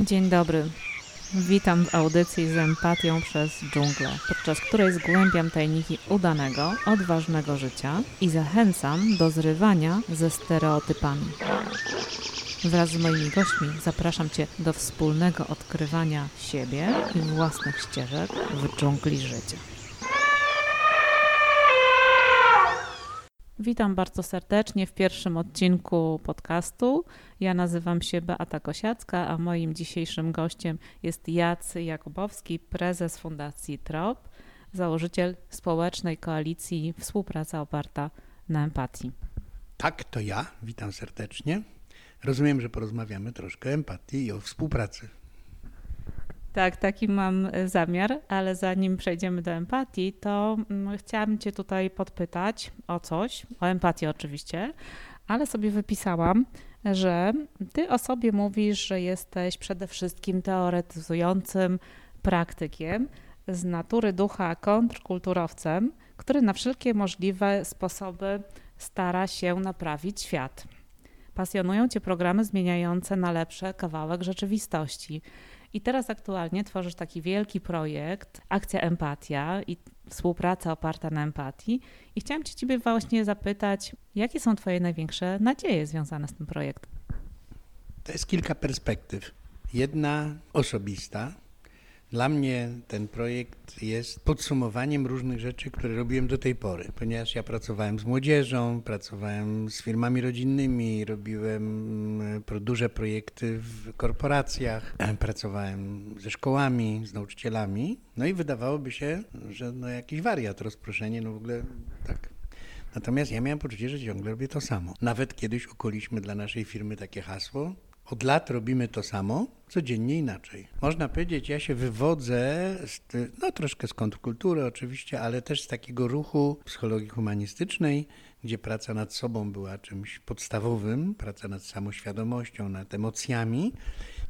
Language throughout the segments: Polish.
Dzień dobry. Witam w audycji z empatią przez dżunglę, podczas której zgłębiam tajniki udanego, odważnego życia i zachęcam do zrywania ze stereotypami. Wraz z moimi gośćmi zapraszam Cię do wspólnego odkrywania siebie i własnych ścieżek w dżungli życia. Witam bardzo serdecznie w pierwszym odcinku podcastu. Ja nazywam się Beata Kosiacka, a moim dzisiejszym gościem jest Jacy Jakubowski, prezes Fundacji TROP, założyciel społecznej koalicji Współpraca oparta na empatii. Tak, to ja. Witam serdecznie. Rozumiem, że porozmawiamy troszkę o empatii i o współpracy. Tak, taki mam e, zamiar, ale zanim przejdziemy do empatii, to mm, chciałam Cię tutaj podpytać o coś, o empatię oczywiście, ale sobie wypisałam, że Ty o sobie mówisz, że jesteś przede wszystkim teoretyzującym praktykiem, z natury ducha kontrkulturowcem, który na wszelkie możliwe sposoby stara się naprawić świat. Pasjonują Cię programy zmieniające na lepsze kawałek rzeczywistości. I teraz aktualnie tworzysz taki wielki projekt, Akcja Empatia i współpraca oparta na empatii. I chciałam Cię Ciebie właśnie zapytać, jakie są Twoje największe nadzieje związane z tym projektem? To jest kilka perspektyw. Jedna osobista, dla mnie ten projekt jest podsumowaniem różnych rzeczy, które robiłem do tej pory, ponieważ ja pracowałem z młodzieżą, pracowałem z firmami rodzinnymi, robiłem e, duże projekty w korporacjach, pracowałem ze szkołami, z nauczycielami. No i wydawałoby się, że no jakiś wariat, rozproszenie, no w ogóle tak Natomiast ja miałem poczucie, że ciągle robię to samo. Nawet kiedyś okoliśmy dla naszej firmy takie hasło, od lat robimy to samo, codziennie inaczej. Można powiedzieć, ja się wywodzę, z, no troszkę z kontrkultury oczywiście, ale też z takiego ruchu psychologii humanistycznej, gdzie praca nad sobą była czymś podstawowym, praca nad samoświadomością, nad emocjami.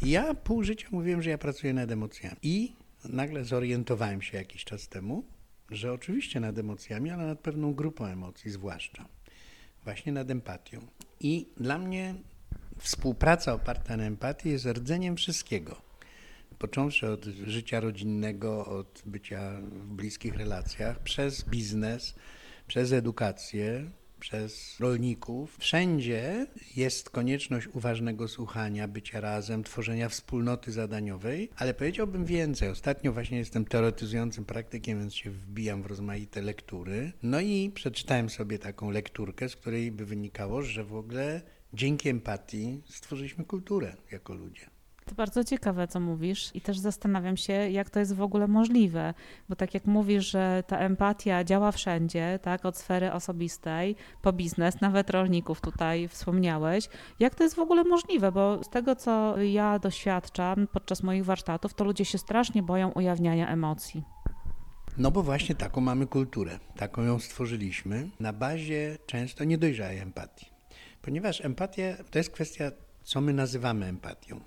Ja pół życia mówiłem, że ja pracuję nad emocjami. I nagle zorientowałem się jakiś czas temu, że oczywiście nad emocjami, ale nad pewną grupą emocji zwłaszcza. Właśnie nad empatią. I dla mnie współpraca oparta na empatii jest rdzeniem wszystkiego. Począwszy od życia rodzinnego, od bycia w bliskich relacjach, przez biznes, przez edukację, przez rolników. Wszędzie jest konieczność uważnego słuchania, bycia razem, tworzenia wspólnoty zadaniowej, ale powiedziałbym więcej. Ostatnio właśnie jestem teoretyzującym praktykiem, więc się wbijam w rozmaite lektury. No i przeczytałem sobie taką lekturkę, z której by wynikało, że w ogóle dzięki empatii stworzyliśmy kulturę jako ludzie. To bardzo ciekawe, co mówisz, i też zastanawiam się, jak to jest w ogóle możliwe, bo tak jak mówisz, że ta empatia działa wszędzie, tak, od sfery osobistej po biznes, nawet rolników tutaj wspomniałeś. Jak to jest w ogóle możliwe? Bo z tego, co ja doświadczam podczas moich warsztatów, to ludzie się strasznie boją ujawniania emocji. No bo właśnie taką mamy kulturę, taką ją stworzyliśmy na bazie często niedojrzałej empatii. Ponieważ empatia to jest kwestia, co my nazywamy empatią.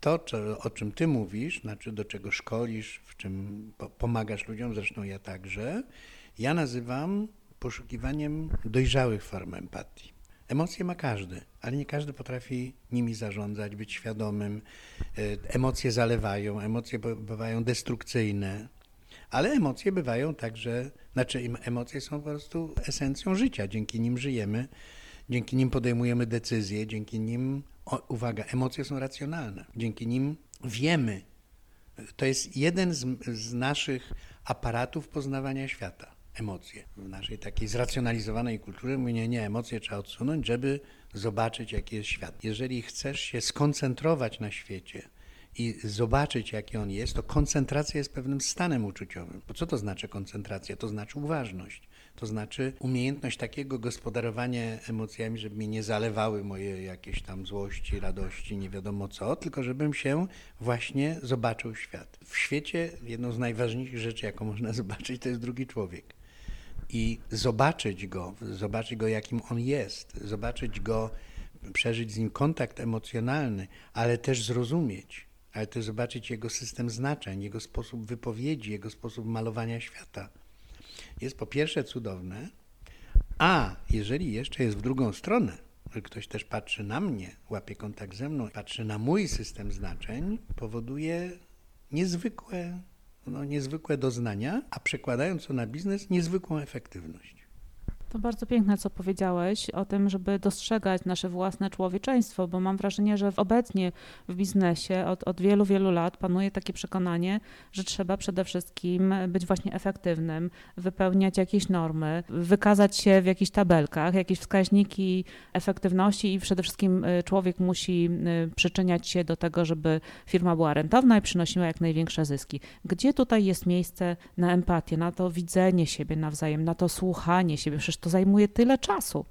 To, o czym ty mówisz, znaczy do czego szkolisz, w czym pomagasz ludziom, zresztą ja także, ja nazywam poszukiwaniem dojrzałych form empatii. Emocje ma każdy, ale nie każdy potrafi nimi zarządzać, być świadomym. E, emocje zalewają, emocje bywają destrukcyjne, ale emocje bywają także, znaczy emocje są po prostu esencją życia, dzięki nim żyjemy Dzięki nim podejmujemy decyzje, dzięki nim, o, uwaga, emocje są racjonalne, dzięki nim wiemy. To jest jeden z, z naszych aparatów poznawania świata emocje. W naszej takiej zracjonalizowanej kulturze mówię, nie, nie, emocje trzeba odsunąć, żeby zobaczyć, jaki jest świat. Jeżeli chcesz się skoncentrować na świecie i zobaczyć, jaki on jest, to koncentracja jest pewnym stanem uczuciowym. Bo co to znaczy koncentracja? To znaczy uważność. To znaczy umiejętność takiego gospodarowania emocjami, żeby mnie nie zalewały moje jakieś tam złości, radości, nie wiadomo co, tylko żebym się właśnie zobaczył świat. W świecie jedną z najważniejszych rzeczy, jaką można zobaczyć, to jest drugi człowiek. I zobaczyć go, zobaczyć go, jakim on jest, zobaczyć go, przeżyć z nim kontakt emocjonalny, ale też zrozumieć, ale też zobaczyć jego system znaczeń, jego sposób wypowiedzi, jego sposób malowania świata jest po pierwsze cudowne, a jeżeli jeszcze jest w drugą stronę, że ktoś też patrzy na mnie, łapie kontakt ze mną, patrzy na mój system znaczeń, powoduje niezwykłe, no, niezwykłe doznania, a przekładając to na biznes, niezwykłą efektywność. To bardzo piękne, co powiedziałeś o tym, żeby dostrzegać nasze własne człowieczeństwo, bo mam wrażenie, że obecnie w biznesie od, od wielu, wielu lat panuje takie przekonanie, że trzeba przede wszystkim być właśnie efektywnym, wypełniać jakieś normy, wykazać się w jakichś tabelkach, jakieś wskaźniki efektywności i przede wszystkim y, człowiek musi y, przyczyniać się do tego, żeby firma była rentowna i przynosiła jak największe zyski. Gdzie tutaj jest miejsce na empatię, na to widzenie siebie nawzajem, na to słuchanie siebie? Przecież to zajmuje tyle czasu.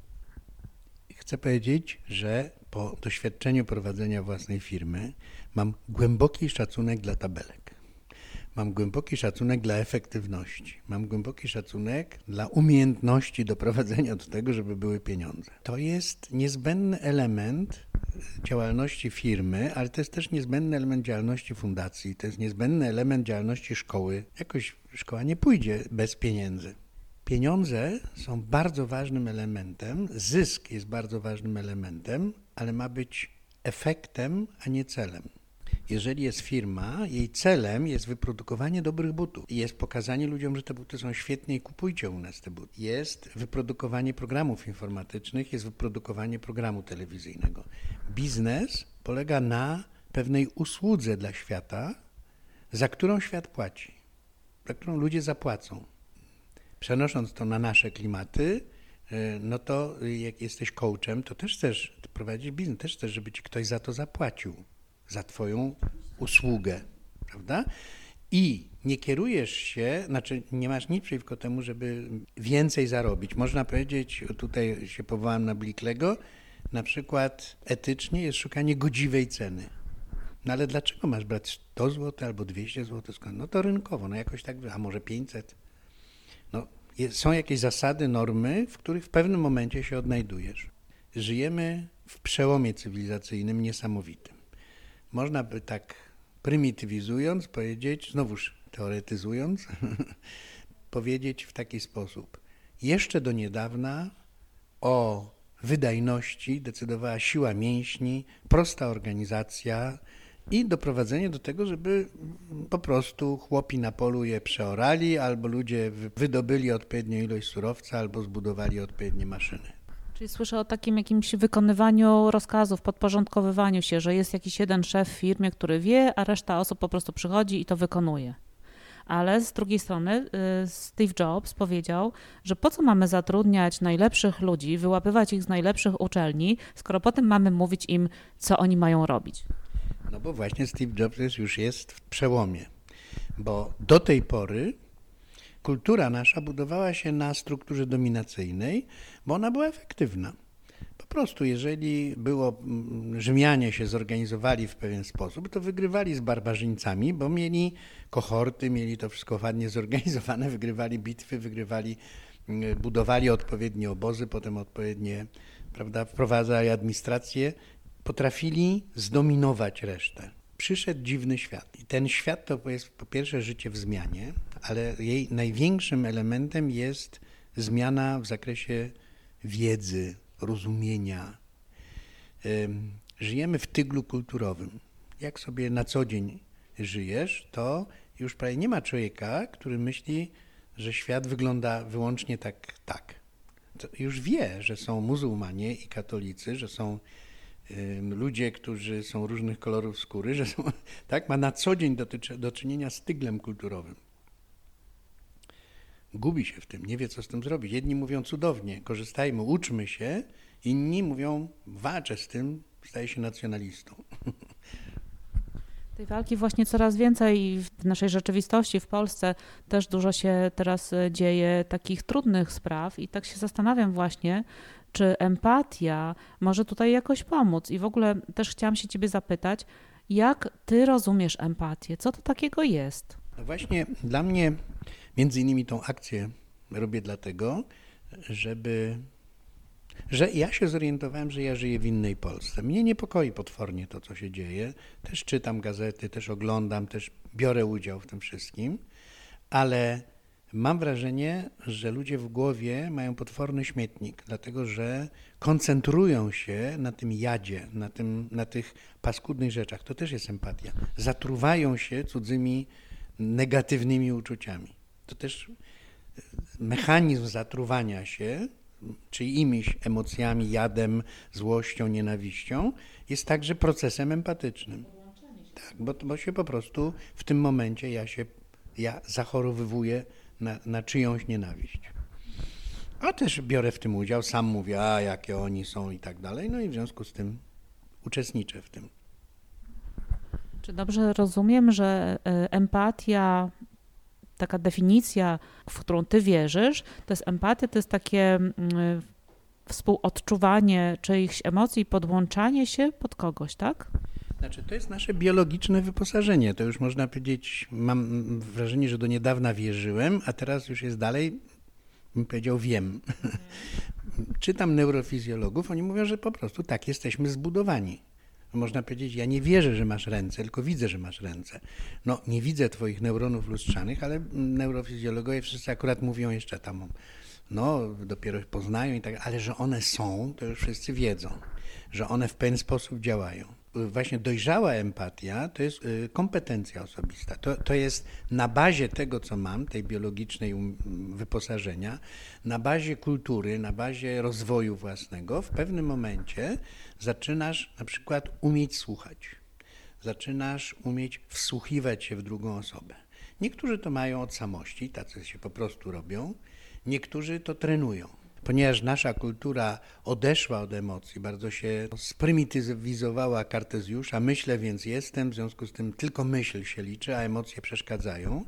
Chcę powiedzieć, że po doświadczeniu prowadzenia własnej firmy mam głęboki szacunek dla tabelek. Mam głęboki szacunek dla efektywności. Mam głęboki szacunek dla umiejętności doprowadzenia do tego, żeby były pieniądze. To jest niezbędny element działalności firmy, ale to jest też niezbędny element działalności fundacji, to jest niezbędny element działalności szkoły. Jakoś szkoła nie pójdzie bez pieniędzy. Pieniądze są bardzo ważnym elementem, zysk jest bardzo ważnym elementem, ale ma być efektem, a nie celem. Jeżeli jest firma, jej celem jest wyprodukowanie dobrych butów. Jest pokazanie ludziom, że te buty są świetne i kupujcie u nas te buty. Jest wyprodukowanie programów informatycznych, jest wyprodukowanie programu telewizyjnego. Biznes polega na pewnej usłudze dla świata, za którą świat płaci, za którą ludzie zapłacą. Przenosząc to na nasze klimaty, e, no to jak jesteś coachem, to też chcesz prowadzić biznes, też chcesz, żeby ci ktoś za to zapłacił, za twoją usługę, prawda? I nie kierujesz się, znaczy nie masz nic przeciwko temu, żeby więcej zarobić. Można powiedzieć, tutaj się powołam na Bliklego, na przykład etycznie jest szukanie godziwej ceny. No ale dlaczego masz brać 100 zł albo 200 zł? No to rynkowo, no jakoś tak, a może 500? No, są jakieś zasady, normy, w których w pewnym momencie się odnajdujesz. Żyjemy w przełomie cywilizacyjnym niesamowitym. Można by tak prymitywizując powiedzieć, znowuż teoretyzując, powiedzieć w taki sposób. Jeszcze do niedawna o wydajności decydowała siła mięśni, prosta organizacja, i doprowadzenie do tego, żeby po prostu chłopi na polu je przeorali, albo ludzie wydobyli odpowiednią ilość surowca, albo zbudowali odpowiednie maszyny. Czyli słyszę o takim jakimś wykonywaniu rozkazów, podporządkowywaniu się, że jest jakiś jeden szef w firmie, który wie, a reszta osób po prostu przychodzi i to wykonuje. Ale z drugiej strony y, Steve Jobs powiedział, że po co mamy zatrudniać najlepszych ludzi, wyłapywać ich z najlepszych uczelni, skoro potem mamy mówić im, co oni mają robić. No bo właśnie Steve Jobs już jest w przełomie, bo do tej pory kultura nasza budowała się na strukturze dominacyjnej, bo ona była efektywna. Po prostu, jeżeli było, mm, Rzymianie się zorganizowali w pewien sposób, to wygrywali z barbarzyńcami, bo mieli kohorty, mieli to wszystko ładnie zorganizowane, wygrywali bitwy, wygrywali, mm, budowali odpowiednie obozy, potem odpowiednie, prawda, wprowadzali administrację potrafili zdominować resztę. Przyszedł dziwny świat. I ten świat to jest po pierwsze życie w zmianie, ale jej największym elementem jest zmiana w zakresie wiedzy, rozumienia. Żyjemy w tyglu kulturowym. Jak sobie na co dzień żyjesz, to już prawie nie ma człowieka, który myśli, że świat wygląda wyłącznie tak, tak. To już wie, że są muzułmanie i katolicy, że są ludzie, którzy są różnych kolorów skóry, że są, tak, ma na co dzień dotyczy, do czynienia z tyglem kulturowym. Gubi się w tym, nie wie co z tym zrobić. Jedni mówią cudownie, korzystajmy, uczmy się, inni mówią walczę z tym, staję się nacjonalistą. Tej walki właśnie coraz więcej w naszej rzeczywistości w Polsce też dużo się teraz e, dzieje takich trudnych spraw i tak się zastanawiam właśnie, czy empatia może tutaj jakoś pomóc? I w ogóle też chciałam się Ciebie zapytać, jak Ty rozumiesz empatię? Co to takiego jest? No właśnie dla mnie, między innymi tą akcję robię dlatego, żeby że ja się zorientowałem, że ja żyję w innej Polsce. Mnie niepokoi potwornie to, co się dzieje. Też czytam gazety, też oglądam, też biorę udział w tym wszystkim, ale Mam wrażenie, że ludzie w głowie mają potworny śmietnik, dlatego że koncentrują się na tym jadzie, na, tym, na tych paskudnych rzeczach. To też jest empatia. Zatruwają się cudzymi negatywnymi uczuciami. To też e, mechanizm zatruwania się czyimiś emocjami, jadem, złością, nienawiścią jest także procesem empatycznym. Tak, bo, bo się po prostu w tym momencie ja się ja zachorowywuję na, na czyjąś nienawiść. A też biorę w tym udział, sam mówię, a jakie oni są i tak dalej, no i w związku z tym uczestniczę w tym. Czy dobrze rozumiem, że e, empatia, taka definicja, w którą ty wierzysz, to jest empatia, to jest takie mm, współodczuwanie czyichś emocji, podłączanie się pod kogoś, tak? Znaczy, to jest nasze biologiczne wyposażenie. To już można powiedzieć, mam wrażenie, że do niedawna wierzyłem, a teraz już jest dalej, bym powiedział, wiem. Czytam neurofizjologów, oni mówią, że po prostu tak jesteśmy zbudowani. Można powiedzieć, ja nie wierzę, że masz ręce, tylko widzę, że masz ręce. No, nie widzę twoich neuronów lustrzanych, ale neurofizjologowie wszyscy akurat mówią jeszcze tam, no, dopiero poznają i tak, ale że one są, to już wszyscy wiedzą, że one w pewien sposób działają właśnie dojrzała empatia to jest y, kompetencja osobista. To, to jest na bazie tego, co mam, tej biologicznej um, wyposażenia, na bazie kultury, na bazie rozwoju własnego, w pewnym momencie zaczynasz na przykład umieć słuchać. Zaczynasz umieć wsłuchiwać się w drugą osobę. Niektórzy to mają od samości, tacy się po prostu robią, niektórzy to trenują ponieważ nasza kultura odeszła od emocji, bardzo się sprymitywizowała kartezjusza, myślę więc jestem, w związku z tym tylko myśl się liczy, a emocje przeszkadzają,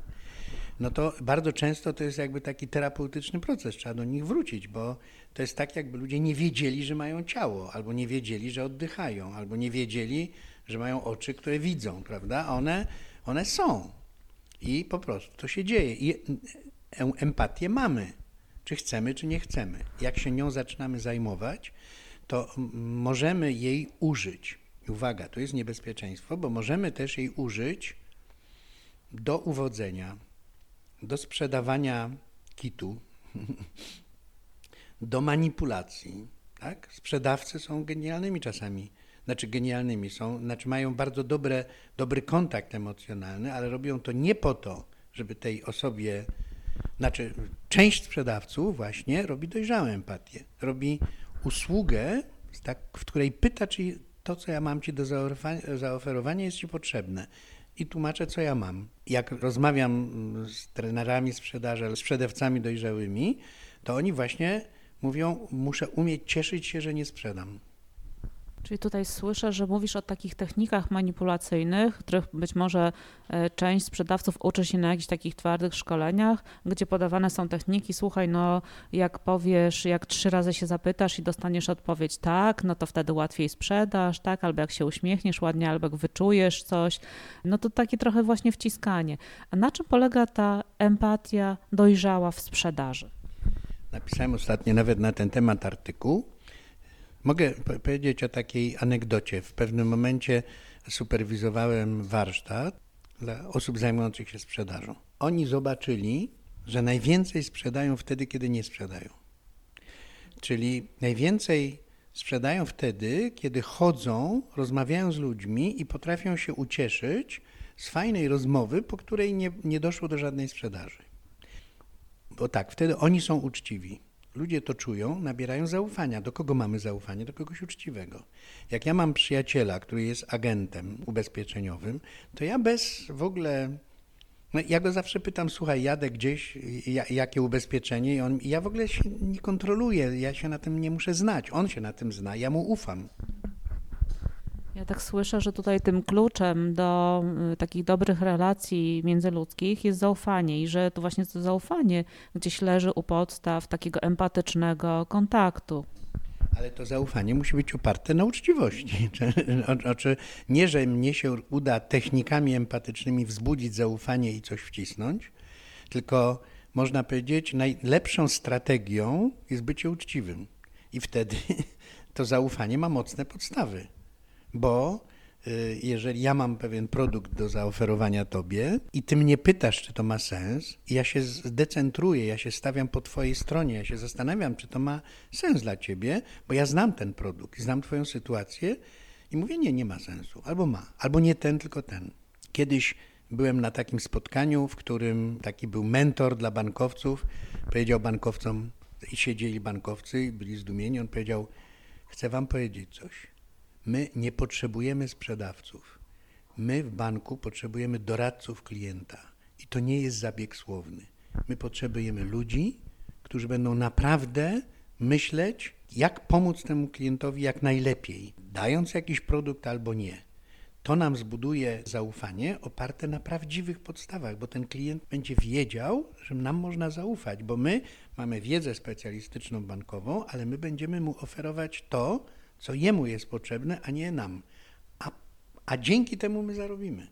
no to bardzo często to jest jakby taki terapeutyczny proces, trzeba do nich wrócić, bo to jest tak, jakby ludzie nie wiedzieli, że mają ciało, albo nie wiedzieli, że oddychają, albo nie wiedzieli, że mają oczy, które widzą, prawda? One, one są. I po prostu to się dzieje. I empatię mamy czy chcemy, czy nie chcemy. Jak się nią zaczynamy zajmować, to możemy jej użyć. Uwaga, tu jest niebezpieczeństwo, bo możemy też jej użyć do uwodzenia, do sprzedawania kitu, do manipulacji. Tak? Sprzedawcy są genialnymi czasami, znaczy genialnymi, są, znaczy mają bardzo dobre, dobry kontakt emocjonalny, ale robią to nie po to, żeby tej osobie znaczy, część sprzedawców właśnie robi dojrzałą empatię. Robi usługę, tak, w której pyta, czy to, co ja mam ci do zaoferowania, jest ci potrzebne. I tłumaczę, co ja mam. Jak rozmawiam z trenerami sprzedaży, sprzedawcami dojrzałymi, to oni właśnie mówią, muszę umieć cieszyć się, że nie sprzedam. Czyli tutaj słyszę, że mówisz o takich technikach manipulacyjnych, których być może e, część sprzedawców uczy się na jakichś takich twardych szkoleniach, gdzie podawane są techniki, słuchaj, no jak powiesz, jak trzy razy się zapytasz i dostaniesz odpowiedź tak, no to wtedy łatwiej sprzedasz, tak, albo jak się uśmiechniesz ładnie, albo jak wyczujesz coś, no to takie trochę właśnie wciskanie. A na czym polega ta empatia dojrzała w sprzedaży? Napisałem ostatnio nawet na ten temat artykuł Mogę powiedzieć o takiej anegdocie. W pewnym momencie superwizowałem warsztat dla osób zajmujących się sprzedażą. Oni zobaczyli, że najwięcej sprzedają wtedy, kiedy nie sprzedają. Czyli najwięcej sprzedają wtedy, kiedy chodzą, rozmawiają z ludźmi i potrafią się ucieszyć z fajnej rozmowy, po której nie, nie doszło do żadnej sprzedaży. Bo tak, wtedy oni są uczciwi ludzie to czują, nabierają zaufania. Do kogo mamy zaufanie? Do kogoś uczciwego. Jak ja mam przyjaciela, który jest agentem ubezpieczeniowym, to ja bez w ogóle. No ja go zawsze pytam, słuchaj, jadę gdzieś, jakie ubezpieczenie, i on, ja w ogóle się nie kontroluję, ja się na tym nie muszę znać. On się na tym zna, ja mu ufam. Ja tak słyszę, że tutaj tym kluczem do y, takich dobrych relacji międzyludzkich jest zaufanie i że to właśnie to zaufanie gdzieś leży u podstaw takiego empatycznego kontaktu. Ale to zaufanie musi być oparte na uczciwości. Znaczy, nie, że mnie się uda technikami empatycznymi wzbudzić zaufanie i coś wcisnąć, tylko można powiedzieć, najlepszą strategią jest bycie uczciwym. I wtedy to zaufanie ma mocne podstawy bo y, jeżeli ja mam pewien produkt do zaoferowania tobie i ty mnie pytasz, czy to ma sens, ja się zdecentruję, ja się stawiam po twojej stronie, ja się zastanawiam, czy to ma sens dla ciebie, bo ja znam ten produkt, znam twoją sytuację i mówię, nie, nie ma sensu, albo ma, albo nie ten, tylko ten. Kiedyś byłem na takim spotkaniu, w którym taki był mentor dla bankowców, powiedział bankowcom, i siedzieli bankowcy i byli zdumieni, on powiedział, chcę wam powiedzieć coś. My nie potrzebujemy sprzedawców. My w banku potrzebujemy doradców klienta. I to nie jest zabieg słowny. My potrzebujemy ludzi, którzy będą naprawdę myśleć, jak pomóc temu klientowi jak najlepiej, dając jakiś produkt albo nie. To nam zbuduje zaufanie oparte na prawdziwych podstawach, bo ten klient będzie wiedział, że nam można zaufać, bo my mamy wiedzę specjalistyczną bankową, ale my będziemy mu oferować to, co jemu jest potrzebne, a nie nam. A, a dzięki temu my zarobimy.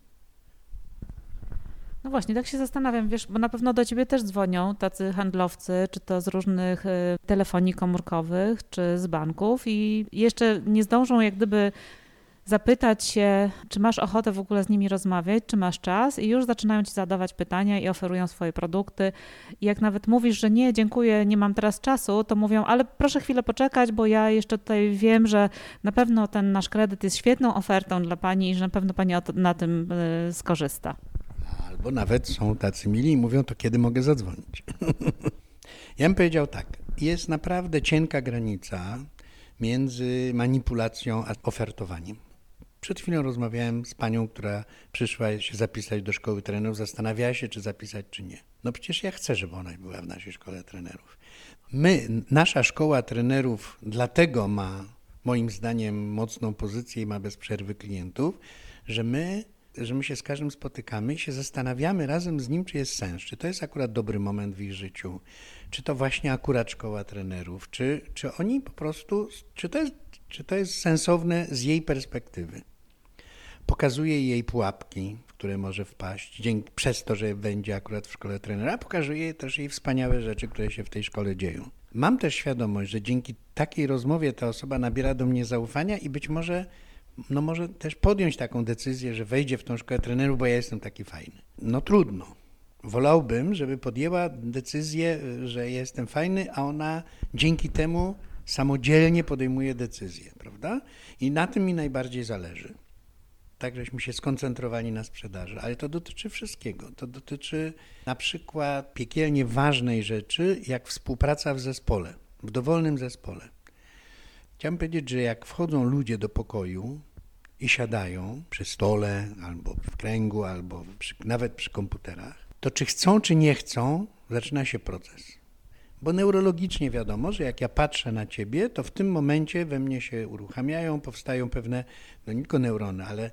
No właśnie, tak się zastanawiam, wiesz, bo na pewno do ciebie też dzwonią tacy handlowcy, czy to z różnych y, telefonii komórkowych, czy z banków i jeszcze nie zdążą jak gdyby zapytać się, czy masz ochotę w ogóle z nimi rozmawiać, czy masz czas, i już zaczynają ci zadawać pytania i oferują swoje produkty. I jak nawet mówisz, że nie, dziękuję, nie mam teraz czasu, to mówią, ale proszę chwilę poczekać, bo ja jeszcze tutaj wiem, że na pewno ten nasz kredyt jest świetną ofertą dla pani i że na pewno pani na tym y, skorzysta. Albo nawet są tacy mili i mówią, to kiedy mogę zadzwonić. ja bym powiedział tak, jest naprawdę cienka granica między manipulacją a ofertowaniem. Przed chwilą rozmawiałem z panią, która przyszła się zapisać do szkoły trenerów, zastanawiała się, czy zapisać, czy nie. No przecież ja chcę, żeby ona była w naszej szkole trenerów. My, nasza szkoła trenerów, dlatego ma moim zdaniem mocną pozycję i ma bez przerwy klientów, że my, że my się z każdym spotykamy i się zastanawiamy razem z nim, czy jest sens, czy to jest akurat dobry moment w ich życiu, czy to właśnie akurat szkoła trenerów, czy, czy oni po prostu, czy to jest, czy to jest sensowne z jej perspektywy pokazuje jej pułapki, w które może wpaść, dzięki, przez to, że będzie akurat w szkole trenera, pokazuje też jej wspaniałe rzeczy, które się w tej szkole dzieją. Mam też świadomość, że dzięki takiej rozmowie ta osoba nabiera do mnie zaufania i być może, no może też podjąć taką decyzję, że wejdzie w tą szkołę trenerów, bo ja jestem taki fajny. No trudno. Wolałbym, żeby podjęła decyzję, że jestem fajny, a ona dzięki temu samodzielnie podejmuje decyzję, prawda? I na tym mi najbardziej zależy tak żeśmy się skoncentrowali na sprzedaży, ale to dotyczy wszystkiego. To dotyczy na przykład piekielnie ważnej rzeczy, jak współpraca w zespole, w dowolnym zespole. Chciałbym powiedzieć, że jak wchodzą ludzie do pokoju i siadają przy stole, albo w kręgu, albo przy, nawet przy komputerach, to czy chcą, czy nie chcą, zaczyna się proces. Bo neurologicznie wiadomo, że jak ja patrzę na ciebie, to w tym momencie we mnie się uruchamiają, powstają pewne, no nie tylko neurony, ale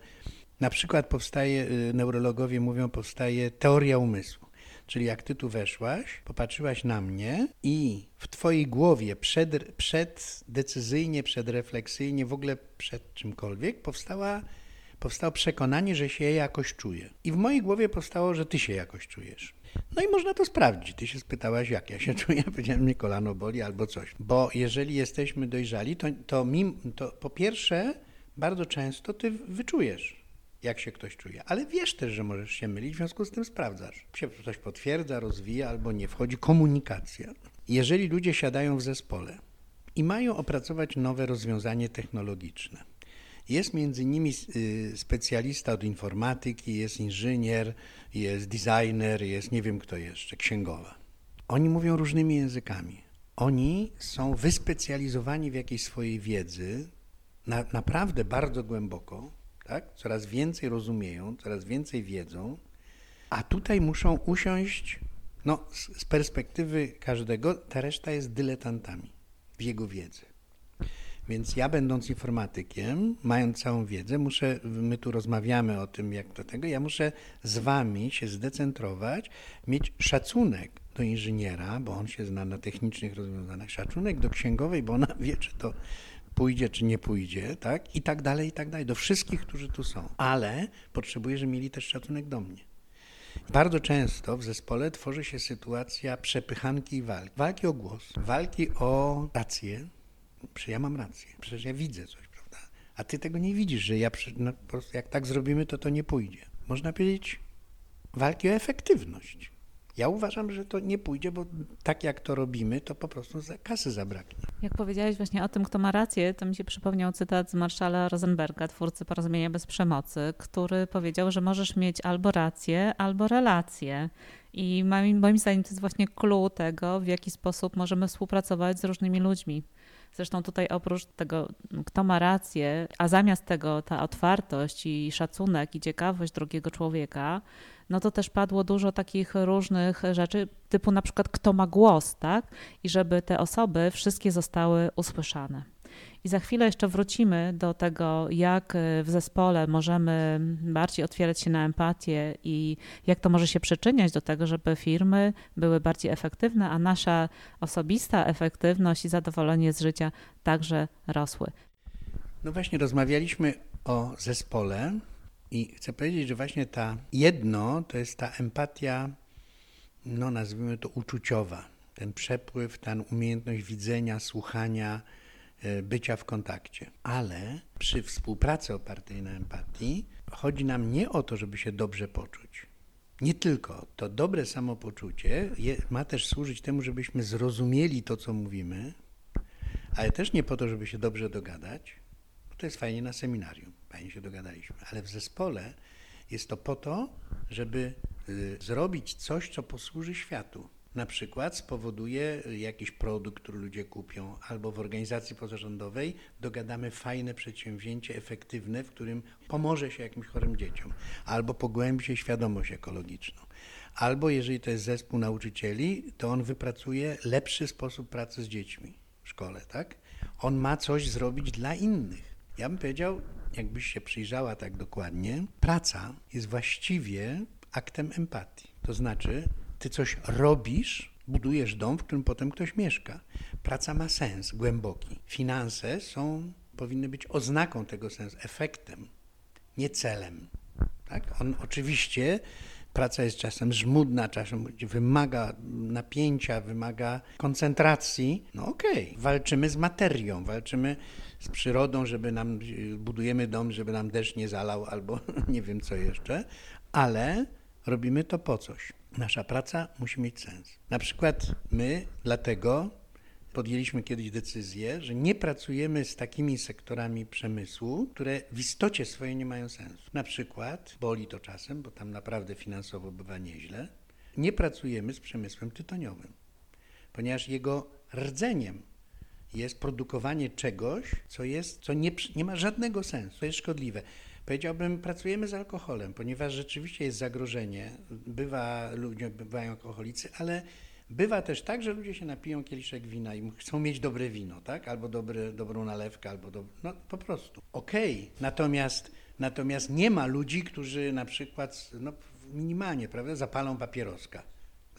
na przykład powstaje, y, neurologowie mówią, powstaje teoria umysłu. Czyli jak ty tu weszłaś, popatrzyłaś na mnie i w twojej głowie przed, przeddecyzyjnie, przedrefleksyjnie, w ogóle przed czymkolwiek powstała, powstało przekonanie, że się jakoś czuję. I w mojej głowie powstało, że ty się jakoś czujesz. No i można to sprawdzić. Ty się spytałaś, jak ja się czuję. Powiedziałem, mnie kolano boli albo coś. Bo jeżeli jesteśmy dojrzali, to, to, mim, to po pierwsze, bardzo często ty wyczujesz, jak się ktoś czuje. Ale wiesz też, że możesz się mylić, w związku z tym sprawdzasz. Się coś potwierdza, rozwija albo nie. Wchodzi komunikacja. Jeżeli ludzie siadają w zespole i mają opracować nowe rozwiązanie technologiczne, jest między nimi y, specjalista od informatyki, jest inżynier, jest designer, jest nie wiem kto jeszcze, księgowa. Oni mówią różnymi językami. Oni są wyspecjalizowani w jakiejś swojej wiedzy, na, naprawdę bardzo głęboko, tak? coraz więcej rozumieją, coraz więcej wiedzą, a tutaj muszą usiąść, no z, z perspektywy każdego, ta reszta jest dyletantami w jego wiedzy. Więc ja będąc informatykiem, mając całą wiedzę, muszę, my tu rozmawiamy o tym, jak do tego, ja muszę z wami się zdecentrować, mieć szacunek do inżyniera, bo on się zna na technicznych rozwiązaniach, szacunek do księgowej, bo ona wie, czy to pójdzie, czy nie pójdzie, tak? I tak dalej, i tak dalej, do wszystkich, którzy tu są. Ale potrzebuję, żeby mieli też szacunek do mnie. Bardzo często w zespole tworzy się sytuacja przepychanki i walki. Walki o głos, walki o rację, Przecież ja mam rację, przecież ja widzę coś, prawda? A ty tego nie widzisz, że ja no, po prostu jak tak zrobimy, to to nie pójdzie. Można powiedzieć walki o efektywność. Ja uważam, że to nie pójdzie, bo tak jak to robimy, to po prostu kasy zabraknie. Jak powiedziałeś właśnie o tym, kto ma rację, to mi się przypomniał cytat z Marszala Rosenberga, twórcy Porozumienia bez przemocy, który powiedział, że możesz mieć albo rację, albo relację. I moim zdaniem to jest właśnie clue tego, w jaki sposób możemy współpracować z różnymi ludźmi. Zresztą tutaj oprócz tego, kto ma rację, a zamiast tego ta otwartość i szacunek i ciekawość drugiego człowieka, no to też padło dużo takich różnych rzeczy, typu na przykład kto ma głos, tak? I żeby te osoby wszystkie zostały usłyszane. I za chwilę jeszcze wrócimy do tego, jak w zespole możemy bardziej otwierać się na empatię i jak to może się przyczyniać do tego, żeby firmy były bardziej efektywne, a nasza osobista efektywność i zadowolenie z życia także rosły. No właśnie, rozmawialiśmy o zespole i chcę powiedzieć, że właśnie ta jedno to jest ta empatia, no nazwijmy to uczuciowa. Ten przepływ, ta umiejętność widzenia, słuchania, bycia w kontakcie. Ale przy współpracy opartej na empatii chodzi nam nie o to, żeby się dobrze poczuć. Nie tylko. To dobre samopoczucie je, ma też służyć temu, żebyśmy zrozumieli to, co mówimy, ale też nie po to, żeby się dobrze dogadać, to jest fajnie na seminarium fajnie się dogadaliśmy. Ale w zespole jest to po to, żeby y, zrobić coś, co posłuży światu. Na przykład spowoduje jakiś produkt, który ludzie kupią, albo w organizacji pozarządowej dogadamy fajne przedsięwzięcie, efektywne, w którym pomoże się jakimś chorym dzieciom, albo pogłębi się świadomość ekologiczną. Albo jeżeli to jest zespół nauczycieli, to on wypracuje lepszy sposób pracy z dziećmi w szkole, tak? On ma coś zrobić dla innych. Ja bym powiedział, jakbyś się przyjrzała tak dokładnie, praca jest właściwie aktem empatii. To znaczy, ty coś robisz, budujesz dom, w którym potem ktoś mieszka. Praca ma sens głęboki. Finanse są, powinny być oznaką tego sensu, efektem, nie celem. Tak? On oczywiście praca jest czasem żmudna, czasem wymaga napięcia, wymaga koncentracji. No okej, okay. walczymy z materią, walczymy z przyrodą, żeby nam, budujemy dom, żeby nam deszcz nie zalał albo nie wiem co jeszcze, ale robimy to po coś. Nasza praca musi mieć sens. Na przykład my dlatego podjęliśmy kiedyś decyzję, że nie pracujemy z takimi sektorami przemysłu, które w istocie swojej nie mają sensu. Na przykład, boli to czasem, bo tam naprawdę finansowo bywa nieźle, nie pracujemy z przemysłem tytoniowym, ponieważ jego rdzeniem jest produkowanie czegoś, co, jest, co nie, nie ma żadnego sensu, to jest szkodliwe. Powiedziałbym, pracujemy z alkoholem, ponieważ rzeczywiście jest zagrożenie. Bywa, ludzie bywają alkoholicy, ale bywa też tak, że ludzie się napiją kieliszek wina i chcą mieć dobre wino, tak? Albo dobre, dobrą nalewkę, albo do, no po prostu. Okej, okay. natomiast, natomiast nie ma ludzi, którzy na przykład, no minimalnie, prawda, zapalą papieroska.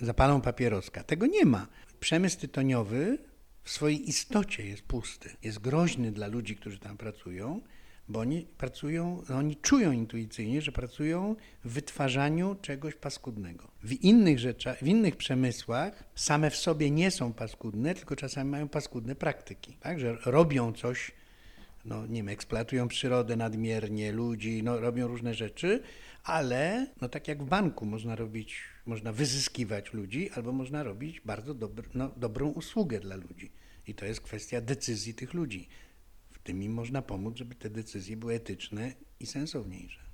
Zapalą papieroska. Tego nie ma. Przemysł tytoniowy w swojej istocie jest pusty. Jest groźny dla ludzi, którzy tam pracują, bo oni pracują, oni czują intuicyjnie, że pracują w wytwarzaniu czegoś paskudnego. W innych rzeczach, w innych przemysłach same w sobie nie są paskudne, tylko czasami mają paskudne praktyki, tak? że robią coś, no nie wiem, eksploatują przyrodę nadmiernie, ludzi, no robią różne rzeczy, ale no tak jak w banku można robić, można wyzyskiwać ludzi, albo można robić bardzo dobry, no, dobrą usługę dla ludzi. I to jest kwestia decyzji tych ludzi. Tym im można pomóc, żeby te decyzje były etyczne i sensowniejsze.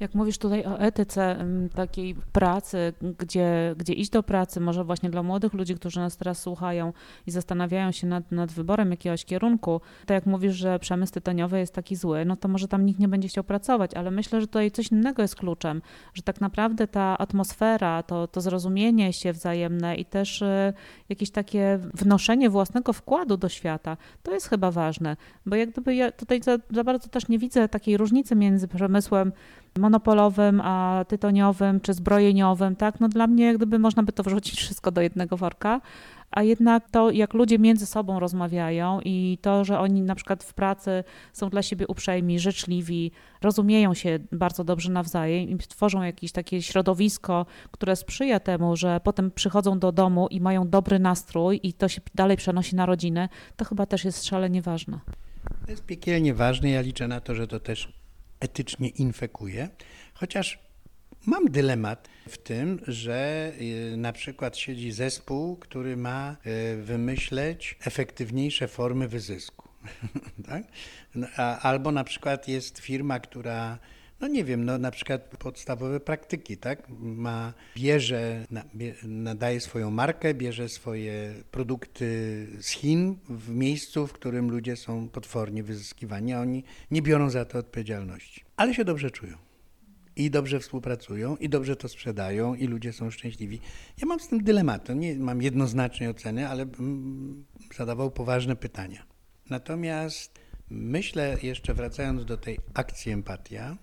Jak mówisz tutaj o etyce takiej pracy, gdzie, gdzie iść do pracy, może właśnie dla młodych ludzi, którzy nas teraz słuchają i zastanawiają się nad, nad wyborem jakiegoś kierunku, to jak mówisz, że przemysł tytoniowy jest taki zły, no to może tam nikt nie będzie chciał pracować, ale myślę, że tutaj coś innego jest kluczem, że tak naprawdę ta atmosfera, to, to zrozumienie się wzajemne i też y, jakieś takie wnoszenie własnego wkładu do świata, to jest chyba ważne, bo jak gdyby ja tutaj za, za bardzo też nie widzę takiej różnicy między przemysłem monopolowym, a tytoniowym czy zbrojeniowym, tak? No dla mnie gdyby można by to wrzucić wszystko do jednego worka, a jednak to, jak ludzie między sobą rozmawiają i to, że oni na przykład w pracy są dla siebie uprzejmi, życzliwi, rozumieją się bardzo dobrze nawzajem i tworzą jakieś takie środowisko, które sprzyja temu, że potem przychodzą do domu i mają dobry nastrój i to się dalej przenosi na rodzinę, to chyba też jest szalenie ważne. To jest piekielnie ważne. Ja liczę na to, że to też etycznie infekuje. Chociaż mam dylemat w tym, że y, na przykład siedzi zespół, który ma y, wymyśleć efektywniejsze formy wyzysku. tak? No, albo na przykład jest firma, która no nie wiem, no na przykład podstawowe praktyki, tak? Ma, bierze, na, bie, nadaje swoją markę, bierze swoje produkty z Chin w miejscu, w którym ludzie są potwornie wyzyskiwani, a oni nie biorą za to odpowiedzialności. Ale się dobrze czują. I dobrze współpracują, i dobrze to sprzedają, i ludzie są szczęśliwi. Ja mam z tym dylemat, nie mam jednoznacznej oceny, ale bym zadawał poważne pytania. Natomiast myślę, jeszcze wracając do tej akcji empatia,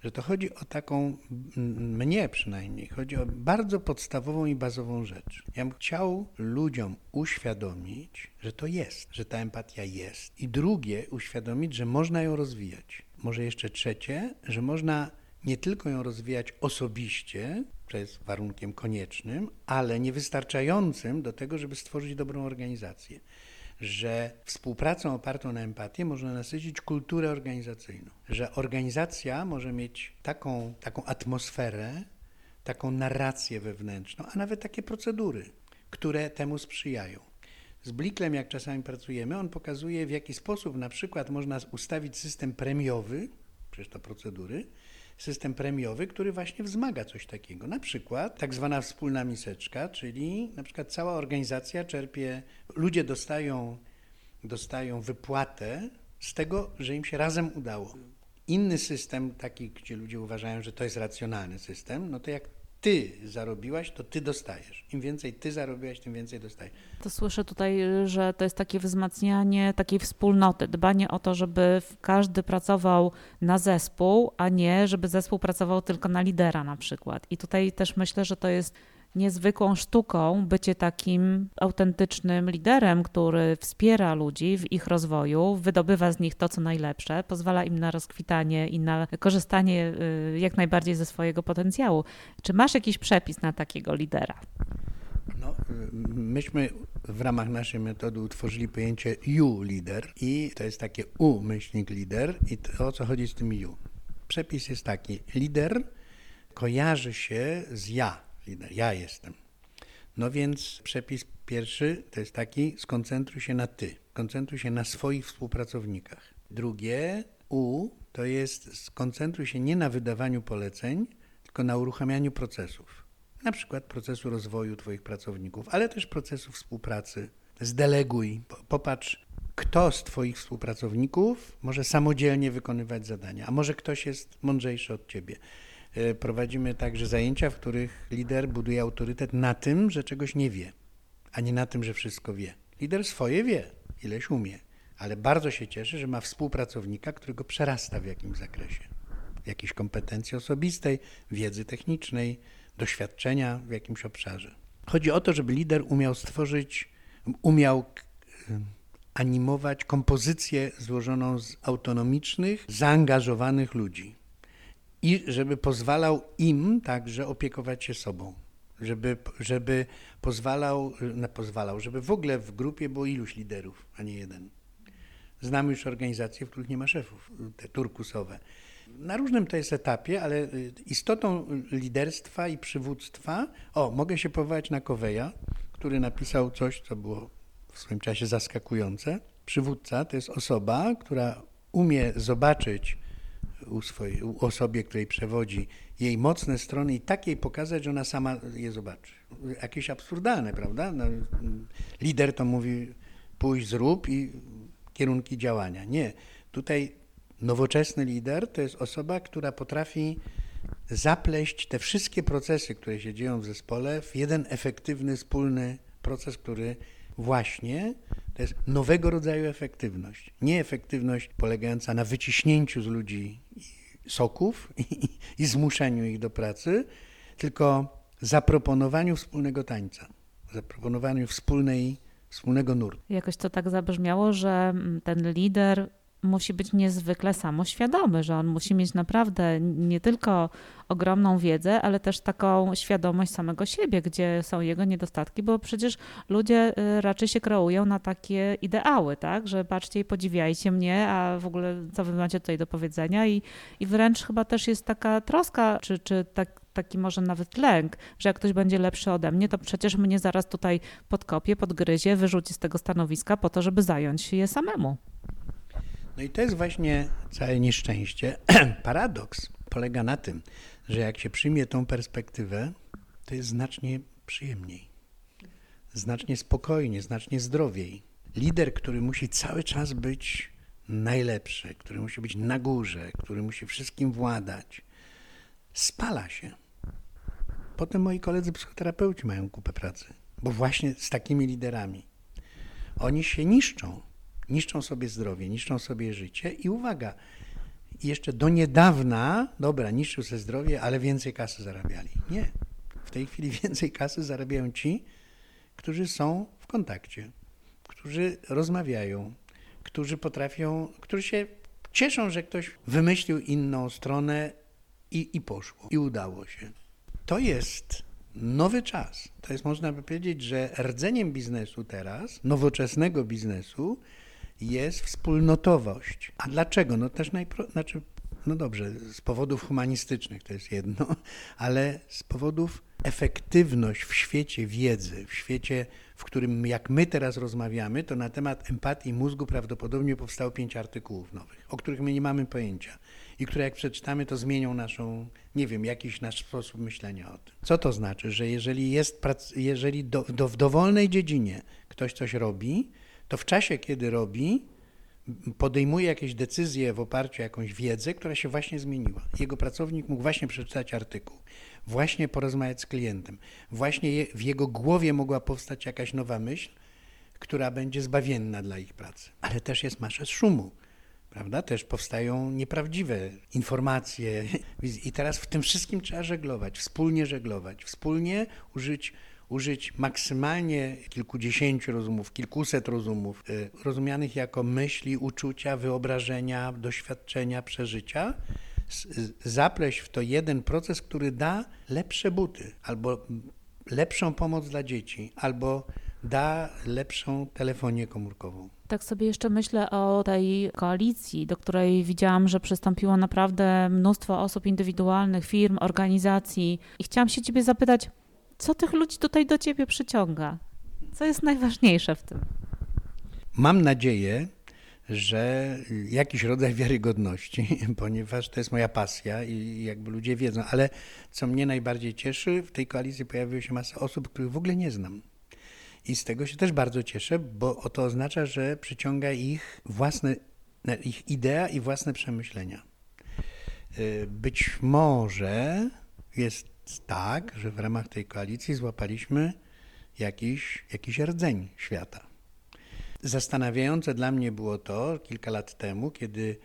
że to chodzi o taką, mnie przynajmniej, chodzi o bardzo podstawową i bazową rzecz. Ja bym chciał ludziom uświadomić, że to jest, że ta empatia jest. I drugie, uświadomić, że można ją rozwijać. Może jeszcze trzecie, że można nie tylko ją rozwijać osobiście, co jest warunkiem koniecznym, ale niewystarczającym do tego, żeby stworzyć dobrą organizację że współpracą opartą na empatię można nasycić kulturę organizacyjną, że organizacja może mieć taką, taką atmosferę, taką narrację wewnętrzną, a nawet takie procedury, które temu sprzyjają. Z Bliklem, jak czasami pracujemy, on pokazuje, w jaki sposób na przykład można ustawić system premiowy, przecież to procedury, system premiowy, który właśnie wzmaga coś takiego. Na przykład tak zwana wspólna miseczka, czyli na przykład cała organizacja czerpie, ludzie dostają, dostają wypłatę z tego, że im się razem udało. Inny system, taki, gdzie ludzie uważają, że to jest racjonalny system, no to jak ty zarobiłaś, to ty dostajesz. Im więcej ty zarobiłaś, tym więcej dostajesz. To słyszę tutaj, że to jest takie wzmacnianie takiej wspólnoty, dbanie o to, żeby każdy pracował na zespół, a nie żeby zespół pracował tylko na lidera na przykład. I tutaj też myślę, że to jest niezwykłą sztuką bycie takim autentycznym liderem, który wspiera ludzi w ich rozwoju, wydobywa z nich to, co najlepsze, pozwala im na rozkwitanie i na korzystanie y, jak najbardziej ze swojego potencjału. Czy masz jakiś przepis na takiego lidera? No, y, myśmy w ramach naszej metody utworzyli pojęcie U lider i to jest takie U myślnik lider i to, o co chodzi z tym U. Przepis jest taki, lider kojarzy się z ja, ja jestem. No więc przepis pierwszy to jest taki, skoncentruj się na ty, skoncentruj się na swoich współpracownikach. Drugie, U, to jest skoncentruj się nie na wydawaniu poleceń, tylko na uruchamianiu procesów. Na przykład procesu rozwoju Twoich pracowników, ale też procesu współpracy. Zdeleguj, popatrz, kto z Twoich współpracowników może samodzielnie wykonywać zadania, a może ktoś jest mądrzejszy od Ciebie. E, prowadzimy także zajęcia, w których lider buduje autorytet na tym, że czegoś nie wie, a nie na tym, że wszystko wie. Lider swoje wie, ileś umie, ale bardzo się cieszy, że ma współpracownika, którego przerasta w jakimś zakresie. Jakiejś kompetencji osobistej, wiedzy technicznej, doświadczenia w jakimś obszarze. Chodzi o to, żeby lider umiał stworzyć, umiał animować kompozycję złożoną z autonomicznych, zaangażowanych ludzi i żeby pozwalał im także opiekować się sobą. Żeby, żeby pozwalał, no pozwalał, żeby w ogóle w grupie było iluś liderów, a nie jeden. Znam już organizacje, w których nie ma szefów, te turkusowe. Na różnym to jest etapie, ale y, istotą liderstwa i przywództwa, o, mogę się powołać na Koweja, który napisał coś, co było w swoim czasie zaskakujące. Przywódca to jest osoba, która umie zobaczyć u, swojej, u osobie, której przewodzi, jej mocne strony i tak jej pokazać, że ona sama je zobaczy. Jakieś absurdalne, prawda? No, lider to mówi pójść, zrób i kierunki działania. Nie. Tutaj nowoczesny lider to jest osoba, która potrafi zapleść te wszystkie procesy, które się dzieją w zespole w jeden efektywny, wspólny proces, który właśnie to jest nowego rodzaju efektywność. Nie efektywność polegająca na wyciśnięciu z ludzi soków i, i zmuszeniu ich do pracy, tylko zaproponowaniu wspólnego tańca, zaproponowaniu wspólnej, wspólnego nurtu. Jakoś to tak zabrzmiało, że mm, ten lider musi być niezwykle samoświadomy, że on musi mieć naprawdę nie tylko ogromną wiedzę, ale też taką świadomość samego siebie, gdzie są jego niedostatki, bo przecież ludzie y, raczej się kreują na takie ideały, tak, że patrzcie i podziwiajcie mnie, a w ogóle co wy macie tutaj do powiedzenia i, i wręcz chyba też jest taka troska, czy, czy tak, taki może nawet lęk, że jak ktoś będzie lepszy ode mnie, to przecież mnie zaraz tutaj podkopie, podgryzie, wyrzuci z tego stanowiska po to, żeby zająć się je samemu. No i to jest właśnie całe nieszczęście. Paradoks polega na tym, że jak się przyjmie tą perspektywę, to jest znacznie przyjemniej, znacznie spokojniej, znacznie zdrowiej. Lider, który musi cały czas być najlepszy, który musi być na górze, który musi wszystkim władać, spala się. Potem moi koledzy psychoterapeuci mają kupę pracy, bo właśnie z takimi liderami. Oni się niszczą, niszczą sobie zdrowie, niszczą sobie życie i uwaga, jeszcze do niedawna, dobra, niszczył sobie zdrowie, ale więcej kasy zarabiali. Nie. W tej chwili więcej kasy zarabiają ci, którzy są w kontakcie, którzy rozmawiają, którzy potrafią, którzy się cieszą, że ktoś wymyślił inną stronę i, i poszło, i udało się. To jest nowy czas. To jest, można by powiedzieć, że rdzeniem biznesu teraz, nowoczesnego biznesu, jest wspólnotowość. A dlaczego? No też najpro... znaczy, no dobrze, z powodów humanistycznych to jest jedno, ale z powodów efektywność w świecie wiedzy, w świecie, w którym jak my teraz rozmawiamy, to na temat empatii mózgu prawdopodobnie powstało pięć artykułów nowych, o których my nie mamy pojęcia i które jak przeczytamy, to zmienią naszą, nie wiem, jakiś nasz sposób myślenia o tym. Co to znaczy? Że jeżeli jest, jeżeli do, do, w dowolnej dziedzinie ktoś coś robi, to w czasie, kiedy robi, podejmuje jakieś decyzje w oparciu o jakąś wiedzę, która się właśnie zmieniła. Jego pracownik mógł właśnie przeczytać artykuł, właśnie porozmawiać z klientem, właśnie w jego głowie mogła powstać jakaś nowa myśl, która będzie zbawienna dla ich pracy. Ale też jest masę szumu, prawda? Też powstają nieprawdziwe informacje i teraz w tym wszystkim trzeba żeglować, wspólnie żeglować, wspólnie użyć użyć maksymalnie kilkudziesięciu rozumów, kilkuset rozumów, y, rozumianych jako myśli, uczucia, wyobrażenia, doświadczenia, przeżycia, zapleść w to jeden proces, który da lepsze buty, albo lepszą pomoc dla dzieci, albo da lepszą telefonię komórkową. Tak sobie jeszcze myślę o tej koalicji, do której widziałam, że przystąpiło naprawdę mnóstwo osób indywidualnych, firm, organizacji. I chciałam się Ciebie zapytać, co tych ludzi tutaj do ciebie przyciąga? Co jest najważniejsze w tym? Mam nadzieję, że jakiś rodzaj wiarygodności, ponieważ to jest moja pasja i jakby ludzie wiedzą, ale co mnie najbardziej cieszy, w tej koalicji pojawiło się masa osób, których w ogóle nie znam. I z tego się też bardzo cieszę, bo to oznacza, że przyciąga ich własne, ich idea i własne przemyślenia. Y, być może jest tak, że w ramach tej koalicji złapaliśmy jakiś, jakiś rdzeń świata. Zastanawiające dla mnie było to kilka lat temu, kiedy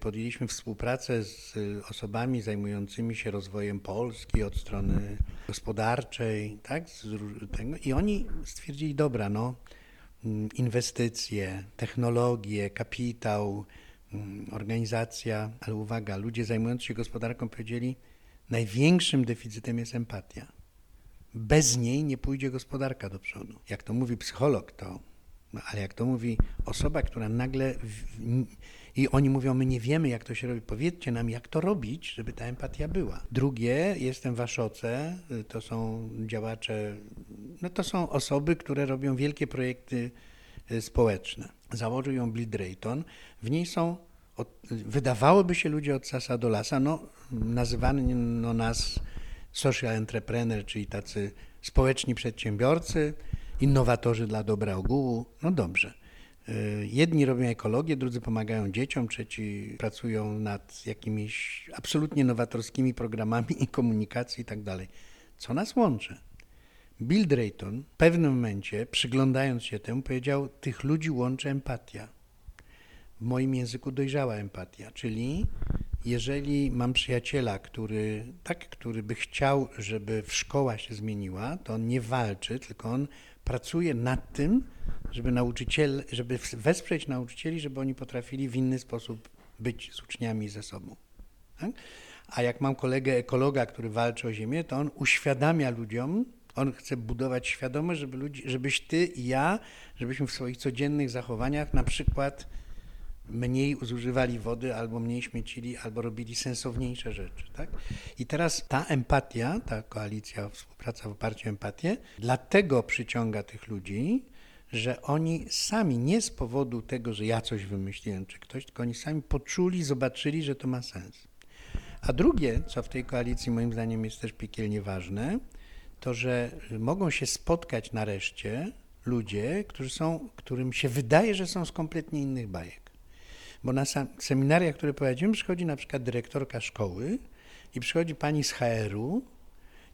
podjęliśmy współpracę z osobami zajmującymi się rozwojem Polski od strony gospodarczej, tak? I oni stwierdzili, dobra, no, inwestycje, technologie, kapitał, organizacja, ale uwaga, ludzie zajmujący się gospodarką powiedzieli, największym deficytem jest empatia. Bez niej nie pójdzie gospodarka do przodu. Jak to mówi psycholog, to, no, ale jak to mówi osoba, która nagle. W, i oni mówią, my nie wiemy, jak to się robi. Powiedzcie nam, jak to robić, żeby ta empatia była. Drugie, jestem w to są działacze, no to są osoby, które robią wielkie projekty y, społeczne. Założył ją Bill Drayton. W niej są od, wydawałoby się ludzie od sasa do lasa, no nazywano nas social entrepreneur, czyli tacy społeczni przedsiębiorcy, innowatorzy dla dobra ogółu, no dobrze. Y, jedni robią ekologię, drudzy pomagają dzieciom, trzeci pracują nad jakimiś absolutnie nowatorskimi programami komunikacji i tak dalej. Co nas łączy? Bill Drayton w pewnym momencie, przyglądając się temu, powiedział: Tych ludzi łączy empatia w moim języku dojrzała empatia, czyli jeżeli mam przyjaciela, który, tak, który by chciał, żeby szkoła się zmieniła, to on nie walczy, tylko on pracuje nad tym, żeby nauczyciel, żeby wesprzeć nauczycieli, żeby oni potrafili w inny sposób być z uczniami ze sobą. Tak? A jak mam kolegę ekologa, który walczy o ziemię, to on uświadamia ludziom, on chce budować świadomość, żeby ludzi, żebyś ty i ja, żebyśmy w swoich codziennych zachowaniach na przykład mniej zużywali wody, albo mniej śmiecili, albo robili sensowniejsze rzeczy. Tak? I teraz ta empatia, ta koalicja, współpraca w oparciu o empatię, dlatego przyciąga tych ludzi, że oni sami, nie z powodu tego, że ja coś wymyśliłem, czy ktoś, tylko oni sami poczuli, zobaczyli, że to ma sens. A drugie, co w tej koalicji moim zdaniem jest też piekielnie ważne, to że mogą się spotkać nareszcie ludzie, którzy są, którym się wydaje, że są z kompletnie innych bajek. Bo na seminariach, które prowadziłem, przychodzi na przykład dyrektorka szkoły i przychodzi pani z HR-u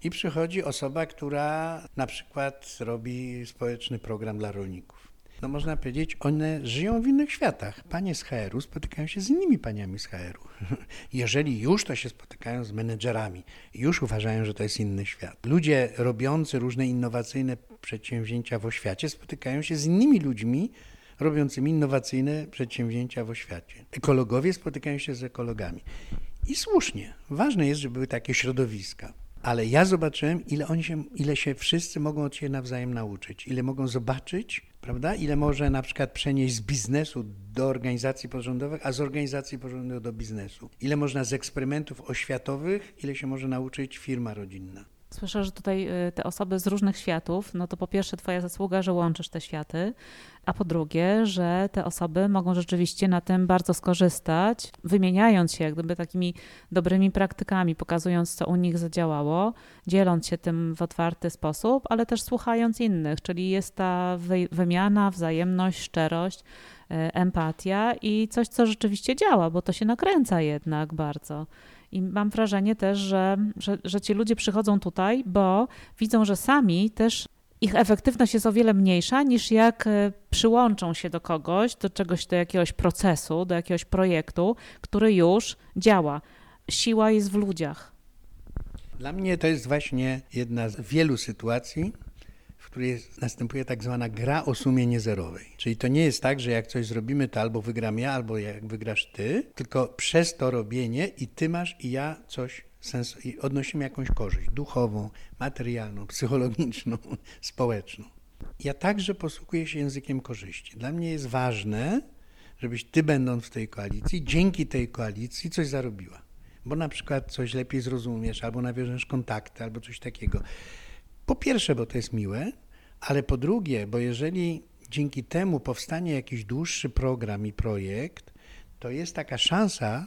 i przychodzi osoba, która na przykład robi społeczny program dla rolników. No można powiedzieć, one żyją w innych światach. Panie z HR-u spotykają się z innymi paniami z HR-u. Jeżeli już, to się spotykają z menedżerami. Już uważają, że to jest inny świat. Ludzie robiący różne innowacyjne przedsięwzięcia w oświacie spotykają się z innymi ludźmi, robiącymi innowacyjne przedsięwzięcia w oświacie. Ekologowie spotykają się z ekologami. I słusznie. Ważne jest, żeby były takie środowiska. Ale ja zobaczyłem, ile oni się, ile się wszyscy mogą od siebie nawzajem nauczyć, ile mogą zobaczyć, prawda? Ile może na przykład przenieść z biznesu do organizacji pozarządowych, a z organizacji pozarządowych do biznesu. Ile można z eksperymentów oświatowych, ile się może nauczyć firma rodzinna. Słyszę, że tutaj y, te osoby z różnych światów, no to po pierwsze twoja zasługa, że łączysz te światy, a po drugie, że te osoby mogą rzeczywiście na tym bardzo skorzystać, wymieniając się jak gdyby takimi dobrymi praktykami, pokazując co u nich zadziałało, dzieląc się tym w otwarty sposób, ale też słuchając innych, czyli jest ta wymiana, wzajemność, szczerość, y, empatia i coś, co rzeczywiście działa, bo to się nakręca jednak bardzo. I mam wrażenie też, że, że, że ci ludzie przychodzą tutaj, bo widzą, że sami też ich efektywność jest o wiele mniejsza niż jak e, przyłączą się do kogoś, do czegoś, do jakiegoś procesu, do jakiegoś projektu, który już działa. Siła jest w ludziach. Dla mnie to jest właśnie jedna z wielu sytuacji, której następuje tak zwana gra o sumie niezerowej. Czyli to nie jest tak, że jak coś zrobimy, to albo wygram ja, albo jak wygrasz ty, tylko przez to robienie i ty masz i ja coś sens i odnosimy jakąś korzyść duchową, materialną, psychologiczną, społeczną. Ja także posługuję się językiem korzyści. Dla mnie jest ważne, żebyś ty będąc w tej koalicji, dzięki tej koalicji coś zarobiła. Bo na przykład coś lepiej zrozumiesz, albo nawiążesz kontakty, albo coś takiego. Po pierwsze, bo to jest miłe, ale po drugie, bo jeżeli dzięki temu powstanie jakiś dłuższy program i projekt, to jest taka szansa,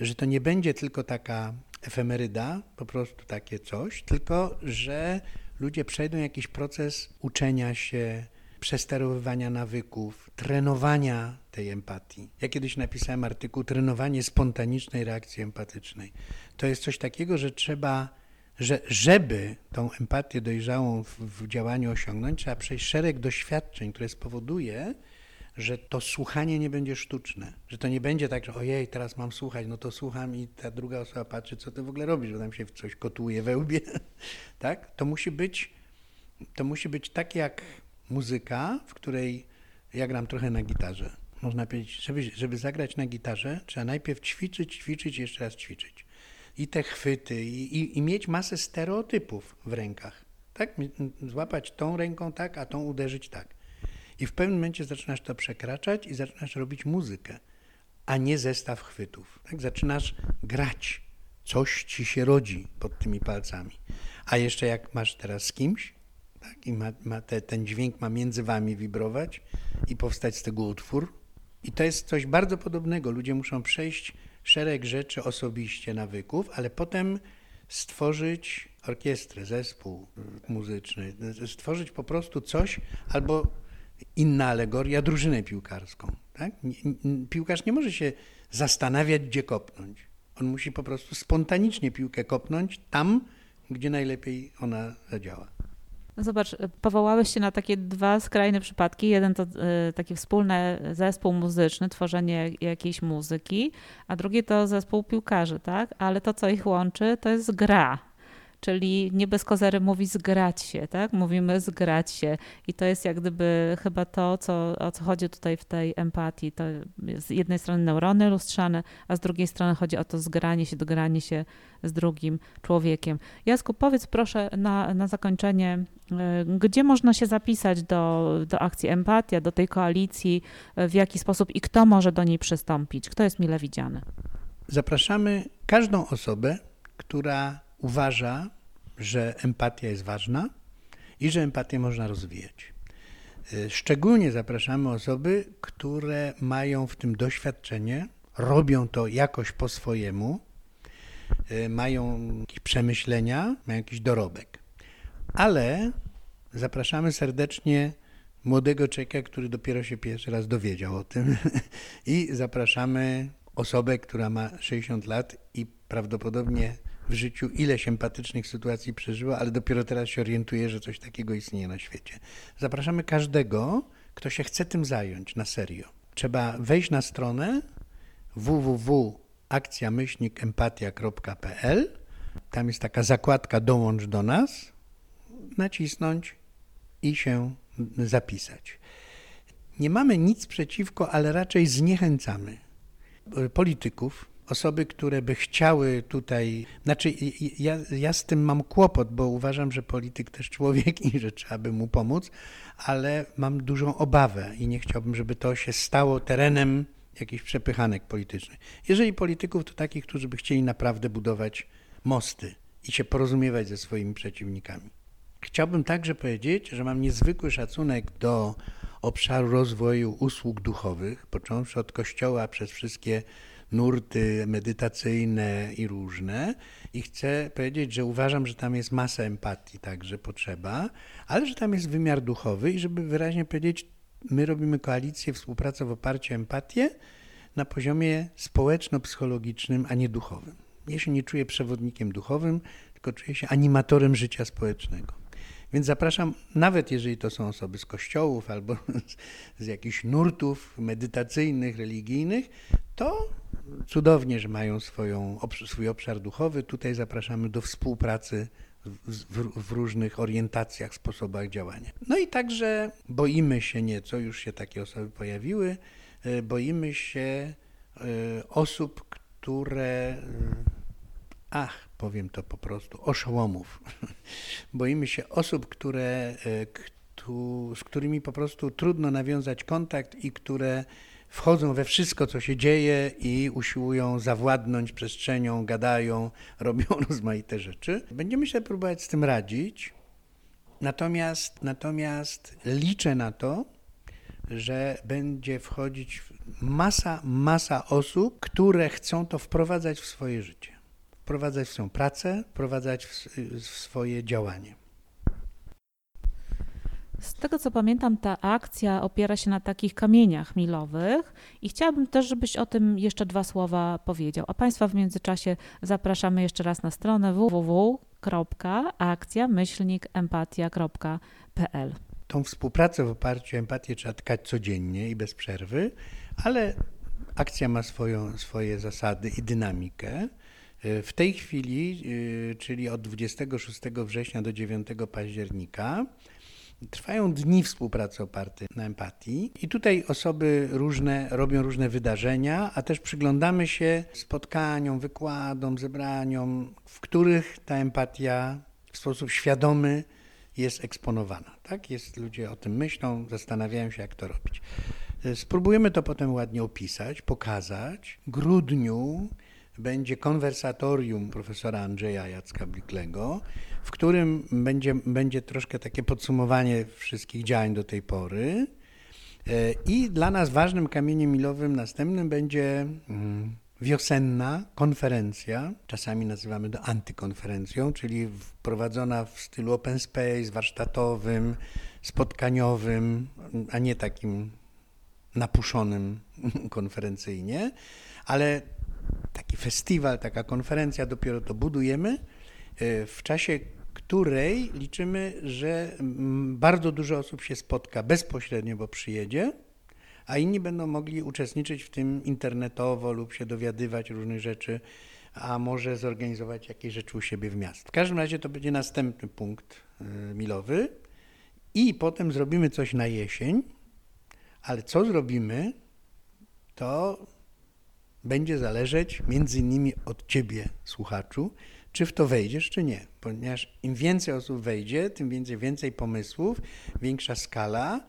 że to nie będzie tylko taka efemeryda, po prostu takie coś, tylko że ludzie przejdą jakiś proces uczenia się, przesterowywania nawyków, trenowania tej empatii. Ja kiedyś napisałem artykuł Trenowanie spontanicznej reakcji empatycznej. To jest coś takiego, że trzeba że żeby tą empatię dojrzałą w, w, działaniu osiągnąć, trzeba przejść szereg doświadczeń, które spowoduje, że to słuchanie nie będzie sztuczne, że to nie będzie tak, że ojej, teraz mam słuchać, no to słucham i ta druga osoba patrzy, co ty w ogóle robisz, bo tam się coś kotuje we łbie, tak? To musi być, to musi być tak jak muzyka, w której ja gram trochę na gitarze. Można powiedzieć, żeby, żeby zagrać na gitarze, trzeba najpierw ćwiczyć, ćwiczyć, jeszcze raz ćwiczyć i te chwyty, i, i, i mieć masę stereotypów w rękach. Tak? Złapać tą ręką tak, a tą uderzyć tak. I w pewnym momencie zaczynasz to przekraczać i zaczynasz robić muzykę, a nie zestaw chwytów. Tak? Zaczynasz grać. Coś ci się rodzi pod tymi palcami. A jeszcze jak masz teraz z kimś, tak? i ma, ma te, ten dźwięk ma między wami wibrować i powstać z tego utwór. I to jest coś bardzo podobnego. Ludzie muszą przejść szereg rzeczy osobiście, nawyków, ale potem stworzyć orkiestrę, zespół muzyczny, stworzyć po prostu coś albo inna alegoria, drużynę piłkarską. Tak? Piłkarz nie może się zastanawiać, gdzie kopnąć. On musi po prostu spontanicznie piłkę kopnąć tam, gdzie najlepiej ona zadziała. No zobacz, powołałeś się na takie dwa skrajne przypadki. Jeden to y, taki wspólny zespół muzyczny, tworzenie jakiejś muzyki, a drugi to zespół piłkarzy, tak? Ale to, co ich łączy, to jest gra. Czyli nie bez kozery mówi zgrać się, tak? Mówimy zgrać się i to jest jak gdyby chyba to, co, o co chodzi tutaj w tej empatii. To z jednej strony neurony lustrzane, a z drugiej strony chodzi o to zgranie się, dogranie się z drugim człowiekiem. Jasku, powiedz proszę na, na zakończenie, e, gdzie można się zapisać do, do akcji Empatia, do tej koalicji, e, w jaki sposób i kto może do niej przystąpić? Kto jest mile widziany? Zapraszamy każdą osobę, która uważa, że empatia jest ważna i że empatię można rozwijać. E, szczególnie zapraszamy osoby, które mają w tym doświadczenie, robią to jakoś po swojemu, e, mają jakieś przemyślenia, mają jakiś dorobek. Ale zapraszamy serdecznie młodego człowieka, który dopiero się pierwszy raz dowiedział o tym i zapraszamy osobę, która ma 60 lat i prawdopodobnie w życiu ileś empatycznych sytuacji przeżyła, ale dopiero teraz się orientuje, że coś takiego istnieje na świecie. Zapraszamy każdego, kto się chce tym zająć na serio. Trzeba wejść na stronę www.akcjamyślnikempatia.pl Tam jest taka zakładka dołącz do nas, nacisnąć i się zapisać. Nie mamy nic przeciwko, ale raczej zniechęcamy polityków, osoby, które by chciały tutaj. Znaczy, ja, ja z tym mam kłopot, bo uważam, że polityk też człowiek i że trzeba by mu pomóc, ale mam dużą obawę i nie chciałbym, żeby to się stało terenem jakichś przepychanek politycznych. Jeżeli polityków, to takich, którzy by chcieli naprawdę budować mosty i się porozumiewać ze swoimi przeciwnikami. Chciałbym także powiedzieć, że mam niezwykły szacunek do obszaru rozwoju usług duchowych, począwszy od kościoła przez wszystkie nurty medytacyjne i różne. I chcę powiedzieć, że uważam, że tam jest masa empatii, także potrzeba, ale że tam jest wymiar duchowy i żeby wyraźnie powiedzieć, my robimy koalicję, współpracę w oparciu o empatię na poziomie społeczno-psychologicznym, a nie duchowym. Ja się nie czuję przewodnikiem duchowym, tylko czuję się animatorem życia społecznego. Więc zapraszam, nawet jeżeli to są osoby z kościołów albo z, z jakichś nurtów medytacyjnych, religijnych, to cudownie, że mają swoją, swój obszar duchowy. Tutaj zapraszamy do współpracy w, w, różnych orientacjach, sposobach działania. No i także boimy się nieco, już się takie osoby pojawiły, e, boimy się e, osób, które, ach, powiem to po prostu, oszołomów. Boimy się osób, które, z którymi po prostu trudno nawiązać kontakt i które wchodzą we wszystko, co się dzieje i usiłują zawładnąć przestrzenią, gadają, robią rozmaite rzeczy. Będziemy się próbować z tym radzić, natomiast, natomiast liczę na to, że będzie wchodzić masa, masa osób, które chcą to wprowadzać w swoje życie, wprowadzać w swoją pracę, wprowadzać w, w swoje działanie. Z tego co pamiętam, ta akcja opiera się na takich kamieniach milowych i chciałabym też, żebyś o tym jeszcze dwa słowa powiedział. A Państwa w międzyczasie zapraszamy jeszcze raz na stronę www.akcja-empatia.pl. Tą współpracę w oparciu o empatię trzeba tkać codziennie i bez przerwy, ale akcja ma swoją, swoje zasady i dynamikę. W tej chwili, y, czyli od 26 września do 9 października, Trwają dni współpracy oparte na empatii i tutaj osoby różne robią różne wydarzenia, a też przyglądamy się spotkaniom, wykładom, zebraniom, w których ta empatia w sposób świadomy jest eksponowana. Tak? Jest, ludzie o tym myślą, zastanawiają się, jak to robić. Spróbujemy to potem ładnie opisać, pokazać. W grudniu będzie konwersatorium profesora Andrzeja Jacka Bliklego, w którym będzie, będzie troszkę takie podsumowanie wszystkich działań do tej pory. E, I dla nas ważnym kamieniem milowym następnym będzie mm, wiosenna konferencja, czasami nazywamy to antykonferencją, czyli wprowadzona w stylu open space, warsztatowym, spotkaniowym, a nie takim napuszonym konferencyjnie, ale taki festiwal, taka konferencja, dopiero to budujemy, e, w czasie której liczymy, że bardzo dużo osób się spotka bezpośrednio, bo przyjedzie, a inni będą mogli uczestniczyć w tym internetowo lub się dowiadywać różnych rzeczy a może zorganizować jakieś rzeczy u siebie w miast. W każdym razie to będzie następny punkt y, milowy i potem zrobimy coś na jesień, ale co zrobimy, to będzie zależeć między innymi od ciebie, słuchaczu, czy w to wejdziesz, czy nie. Ponieważ im więcej osób wejdzie, tym więcej, więcej pomysłów, większa skala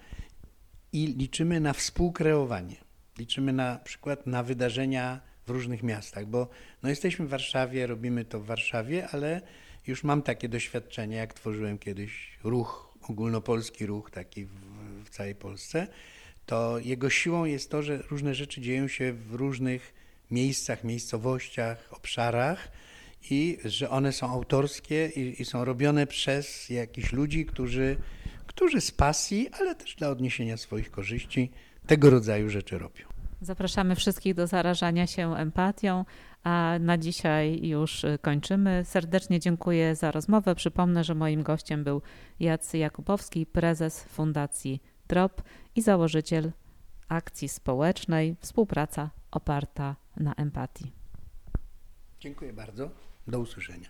i liczymy na współkreowanie. Liczymy na przykład na wydarzenia w różnych miastach, bo no jesteśmy w Warszawie, robimy to w Warszawie, ale już mam takie doświadczenie, jak tworzyłem kiedyś ruch, ogólnopolski ruch taki w, w całej Polsce, to jego siłą jest to, że różne rzeczy dzieją się w różnych miejscach, miejscowościach, obszarach i że one są autorskie i, i są robione przez jakichś ludzi, którzy, którzy z pasji, ale też dla odniesienia swoich korzyści tego rodzaju rzeczy robią. Zapraszamy wszystkich do zarażania się empatią, a na dzisiaj już kończymy. Serdecznie dziękuję za rozmowę. Przypomnę, że moim gościem był Jacy Jakubowski, prezes Fundacji DROP i założyciel akcji społecznej Współpraca oparta na empatii. Dziękuję bardzo. Do usłyszenia.